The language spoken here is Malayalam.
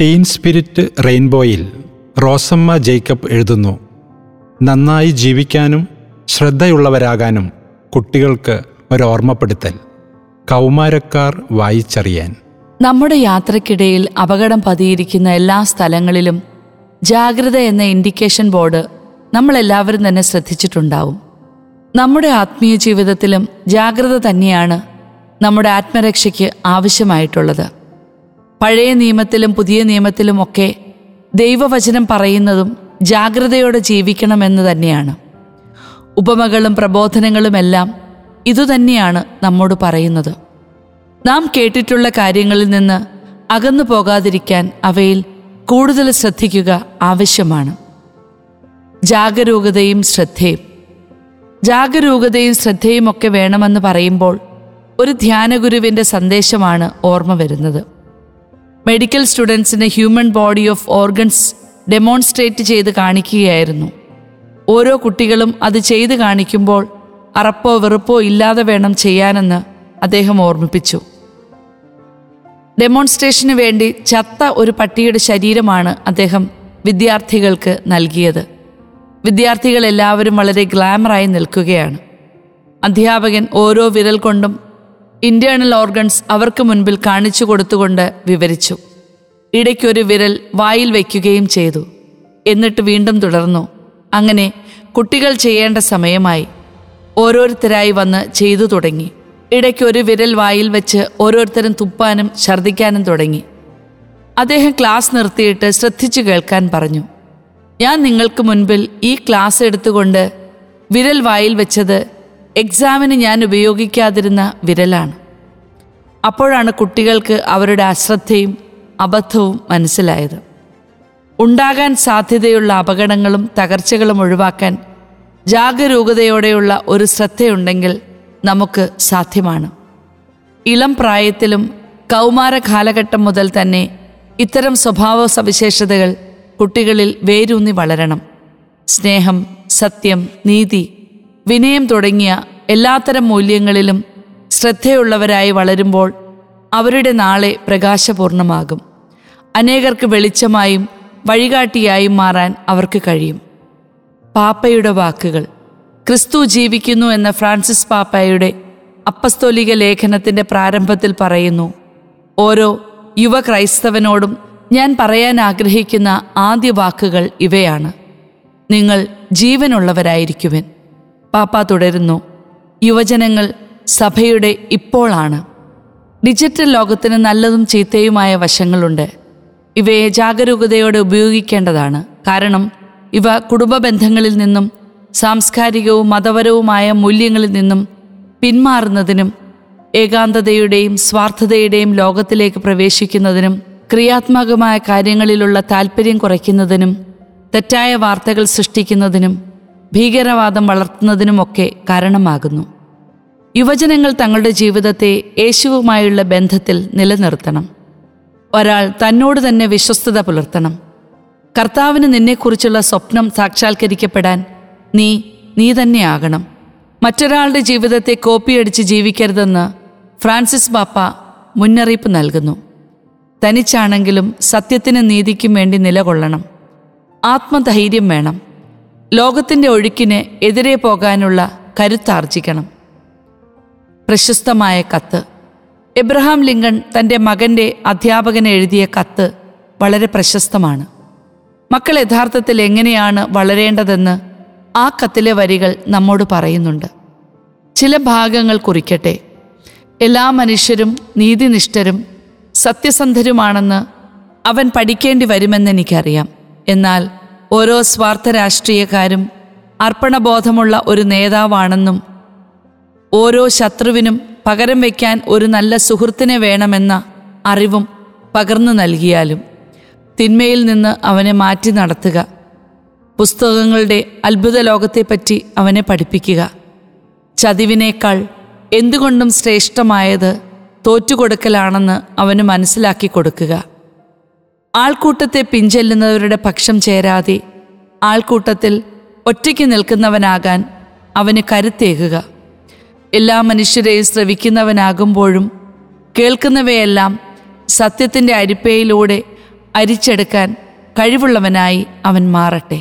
ടീൻ സ്പിരിറ്റ് റെയിൻബോയിൽ റോസമ്മ ജേക്കബ് എഴുതുന്നു. നന്നായി ജീവിക്കാനും ശ്രദ്ധയുള്ളവരാകാനും കുട്ടികൾക്ക് ഒരു ഓർമ്മപ്പെടുത്തൽ കൗമാരക്കാർ വായിച്ചറിയാൻ. നമ്മുടെ യാത്രക്കിടയിൽ അപകടം പതിയിരിക്കുന്ന എല്ലാ സ്ഥലങ്ങളിലും ജാഗ്രത എന്ന ഇൻഡിക്കേഷൻ ബോർഡ് നമ്മളെല്ലാവരും തന്നെ ശ്രദ്ധിച്ചിട്ടുണ്ടാവും. നമ്മുടെ ആത്മീയ ജീവിതത്തിലും ജാഗ്രത തന്നെയാണ് നമ്മുടെ ആത്മരക്ഷയ്ക്ക് ആവശ്യമായിട്ടുള്ളത്. പഴയ നിയമത്തിലും പുതിയ നിയമത്തിലും ഒക്കെ ദൈവവചനം പറയുന്നതും ജാഗ്രതയോടെ ജീവിക്കണമെന്ന് തന്നെയാണ്. ഉപമകളും പ്രബോധനങ്ങളുമെല്ലാം ഇതുതന്നെയാണ് നമ്മോട് പറയുന്നത്. നാം കേട്ടിട്ടുള്ള കാര്യങ്ങളിൽ നിന്ന് അകന്നു പോകാതിരിക്കാൻ അവയിൽ കൂടുതൽ ശ്രദ്ധിക്കുക ആവശ്യമാണ്. ജാഗരൂകതയും ശ്രദ്ധയും. ജാഗരൂകതയും ശ്രദ്ധയും ഒക്കെ വേണമെന്ന് പറയുമ്പോൾ ഒരു ധ്യാനഗുരുവിന്റെ സന്ദേശമാണ് ഓർമ്മ വരുന്നത്. മെഡിക്കൽ സ്റ്റുഡൻസിന് human body of organs demonstrate ചെയ്ത് കാണിക്കുകയായിരുന്നു. ഓരോ കുട്ടികളും അത് ചെയ്ത് കാണിക്കുമ്പോൾ അറപ്പോ വെറുപ്പോ ഇല്ലാതെ വേണം ചെയ്യാനെന്ന് അദ്ദേഹം ഓർമ്മിപ്പിച്ചു. ഡെമോൺസ്ട്രേഷന് വേണ്ടി ചത്ത ഒരു പട്ടിയുടെ ശരീരമാണ് അദ്ദേഹം വിദ്യാർത്ഥികൾക്ക് നൽകിയത്. വിദ്യാർത്ഥികൾ എല്ലാവരും വളരെ ഗ്ലാമറായി നിൽക്കുകയാണ്. അധ്യാപകൻ ഓരോ വിരൽ കൊണ്ടും ഇന്റേണൽ ഓർഗൻസ് അവർക്ക് മുൻപിൽ കാണിച്ചു കൊടുത്തുകൊണ്ട് വിവരിച്ചു. ഇടയ്ക്കൊരു വിരൽ വായിൽ വയ്ക്കുകയും ചെയ്തു. എന്നിട്ട് വീണ്ടും തുടർന്നു. അങ്ങനെ കുട്ടികൾ ചെയ്യേണ്ട സമയമായി. ഓരോരുത്തരായി വന്ന് ചെയ്തു തുടങ്ങി. ഇടയ്ക്കൊരു വിരൽ വായിൽ വെച്ച് ഓരോരുത്തരും തുപ്പാനും ഛർദ്ദിക്കാനും തുടങ്ങി. അദ്ദേഹം ക്ലാസ് നിർത്തിയിട്ട് ശ്രദ്ധിച്ചു കേൾക്കാൻ പറഞ്ഞു. ഞാൻ നിങ്ങൾക്ക് മുൻപിൽ ഈ ക്ലാസ് എടുത്തുകൊണ്ട് വിരൽ വായിൽ വെച്ചത് എക്സാമിന് ഞാൻ ഉപയോഗിക്കാതിരുന്ന വിരലാണ്. അപ്പോഴാണ് കുട്ടികൾക്ക് അവരുടെ അശ്രദ്ധയും അബദ്ധവും മനസ്സിലായത്. ഉണ്ടാകാൻ സാധ്യതയുള്ള അപകടങ്ങളും തകർച്ചകളും ഒഴിവാക്കാൻ ജാഗരൂകതയോടെയുള്ള ഒരു ശ്രദ്ധയുണ്ടെങ്കിൽ നമുക്ക് സാധ്യമാണ്. ഇളം പ്രായത്തിലും കൗമാര കാലഘട്ടം മുതൽ തന്നെ ഇത്തരം സ്വഭാവ സവിശേഷതകൾ കുട്ടികളിൽ വേരൂന്നി വളരണം. സ്നേഹം സത്യം നീതി വിനയം തുടങ്ങിയ എല്ലാത്തരം മൂല്യങ്ങളിലും ശ്രദ്ധയുള്ളവരായി വളരുമ്പോൾ അവരുടെ നാളെ പ്രകാശപൂർണമാകും. അനേകർക്ക് വെളിച്ചമായും വഴികാട്ടിയായും മാറാൻ അവർക്ക് കഴിയും. പാപ്പയുടെ വാക്കുകൾ. ക്രിസ്തു ജീവിക്കുന്നു എന്ന ഫ്രാൻസിസ് പാപ്പയുടെ അപ്പസ്തോലിക ലേഖനത്തിന്റെ പ്രാരംഭത്തിൽ പറയുന്നു ഓരോ യുവ ക്രൈസ്തവനോടും ഞാൻ പറയാൻ ആഗ്രഹിക്കുന്ന ആദ്യ വാക്കുകൾ ഇവയാണ്. നിങ്ങൾ ജീവനുള്ളവരായിരിക്കുവൻ. പാപ്പ തുടരുന്നു. യുവജനങ്ങൾ സഭയുടെ ഇപ്പോളാണ്. ഡിജിറ്റൽ ലോകത്തിന് നല്ലതും ചീത്തയുമായ വശങ്ങളുണ്ട്. ഇവയെ ജാഗരൂകതയോടെ ഉപയോഗിക്കേണ്ടതാണ്. കാരണം ഇവ കുടുംബ ബന്ധങ്ങളിൽ നിന്നും സാംസ്കാരികവും മതപരവുമായ മൂല്യങ്ങളിൽ നിന്നും പിന്മാറുന്നതിനും ഏകാന്തതയുടെയും സ്വാർത്ഥതയുടെയും ലോകത്തിലേക്ക് പ്രവേശിക്കുന്നതിനും ക്രിയാത്മകമായ കാര്യങ്ങളിലുള്ള താല്പര്യം കുറയ്ക്കുന്നതിനും തെറ്റായ വാർത്തകൾ സൃഷ്ടിക്കുന്നതിനും ഭീകരവാദം വളർത്തുന്നതിനുമൊക്കെ കാരണമാകുന്നു. യുവജനങ്ങൾ തങ്ങളുടെ ജീവിതത്തെ യേശുവുമായുള്ള ബന്ധത്തിൽ നിലനിർത്തണം. ഒരാൾ തന്നോട് തന്നെ വിശ്വസ്തത പുലർത്തണം. കർത്താവിന് നിന്നെക്കുറിച്ചുള്ള സ്വപ്നം സാക്ഷാത്കരിക്കപ്പെടാൻ നീ നീ തന്നെയാകണം മറ്റൊരാളുടെ ജീവിതത്തെ കോപ്പിയടിച്ച് ജീവിക്കരുതെന്ന് ഫ്രാൻസിസ് ബാപ്പ മുന്നറിയിപ്പ് നൽകുന്നു. തനിച്ചാണെങ്കിലും സത്യത്തിനും നീതിക്കും വേണ്ടി നിലകൊള്ളണം. ആത്മധൈര്യം വേണം. ലോകത്തിന്റെ ഒഴുക്കിന് എതിരെ പോകാനുള്ള കരുത്താർജിക്കണം. പ്രശസ്തമായ കത്ത്. എബ്രഹാം ലിങ്കൺ തന്റെ മകന്റെ അധ്യാപകന് എഴുതിയ കത്ത് വളരെ പ്രശസ്തമാണ്. മക്കൾ യഥാർത്ഥത്തിൽ എങ്ങനെയാണ് വളരേണ്ടതെന്ന് ആ കത്തിലെ വരികൾ നമ്മോട് പറയുന്നുണ്ട്. ചില ഭാഗങ്ങൾ കുറിക്കട്ടെ. എല്ലാ മനുഷ്യരും നീതിനിഷ്ഠരും സത്യസന്ധരുമാണെന്ന് അവൻ പഠിക്കേണ്ടി വരുമെന്ന് എനിക്കറിയാം എന്നാൽ ഓരോ സ്വാർത്ഥ രാഷ്ട്രീയക്കാരും അർപ്പണബോധമുള്ള ഒരു നേതാവാണെന്നും ഓരോ ശത്രുവിനും പകരം വയ്ക്കാൻ ഒരു നല്ല സുഹൃത്തിനെ വേണമെന്ന അറിവും പകർന്നു നൽകിയാലും തിന്മയിൽ നിന്ന് അവനെ മാറ്റി നടത്തുക പുസ്തകങ്ങളുടെ അത്ഭുത ലോകത്തെപ്പറ്റി അവനെ പഠിപ്പിക്കുക. ചതിവിനേക്കാൾ എന്തുകൊണ്ടും ശ്രേഷ്ഠമായത് തോറ്റുകൊടുക്കലാണെന്ന് അവന് മനസ്സിലാക്കി കൊടുക്കുക. ആൾക്കൂട്ടത്തെ പിഞ്ചെല്ലുന്നവരുടെ പക്ഷം ചേരാതെ ആൾക്കൂട്ടത്തിൽ ഒറ്റയ്ക്ക് നിൽക്കുന്നവനാകാൻ അവന് കരുത്തേകുക. എല്ലാ മനുഷ്യരെയും ശ്രവിക്കുന്നവനാകുമ്പോഴും കേൾക്കുന്നവയെല്ലാം സത്യത്തിന്റെ അരിപ്പയിലൂടെ അരിച്ചെടുക്കാൻ കഴിവുള്ളവനായി അവൻ മാറട്ടെ.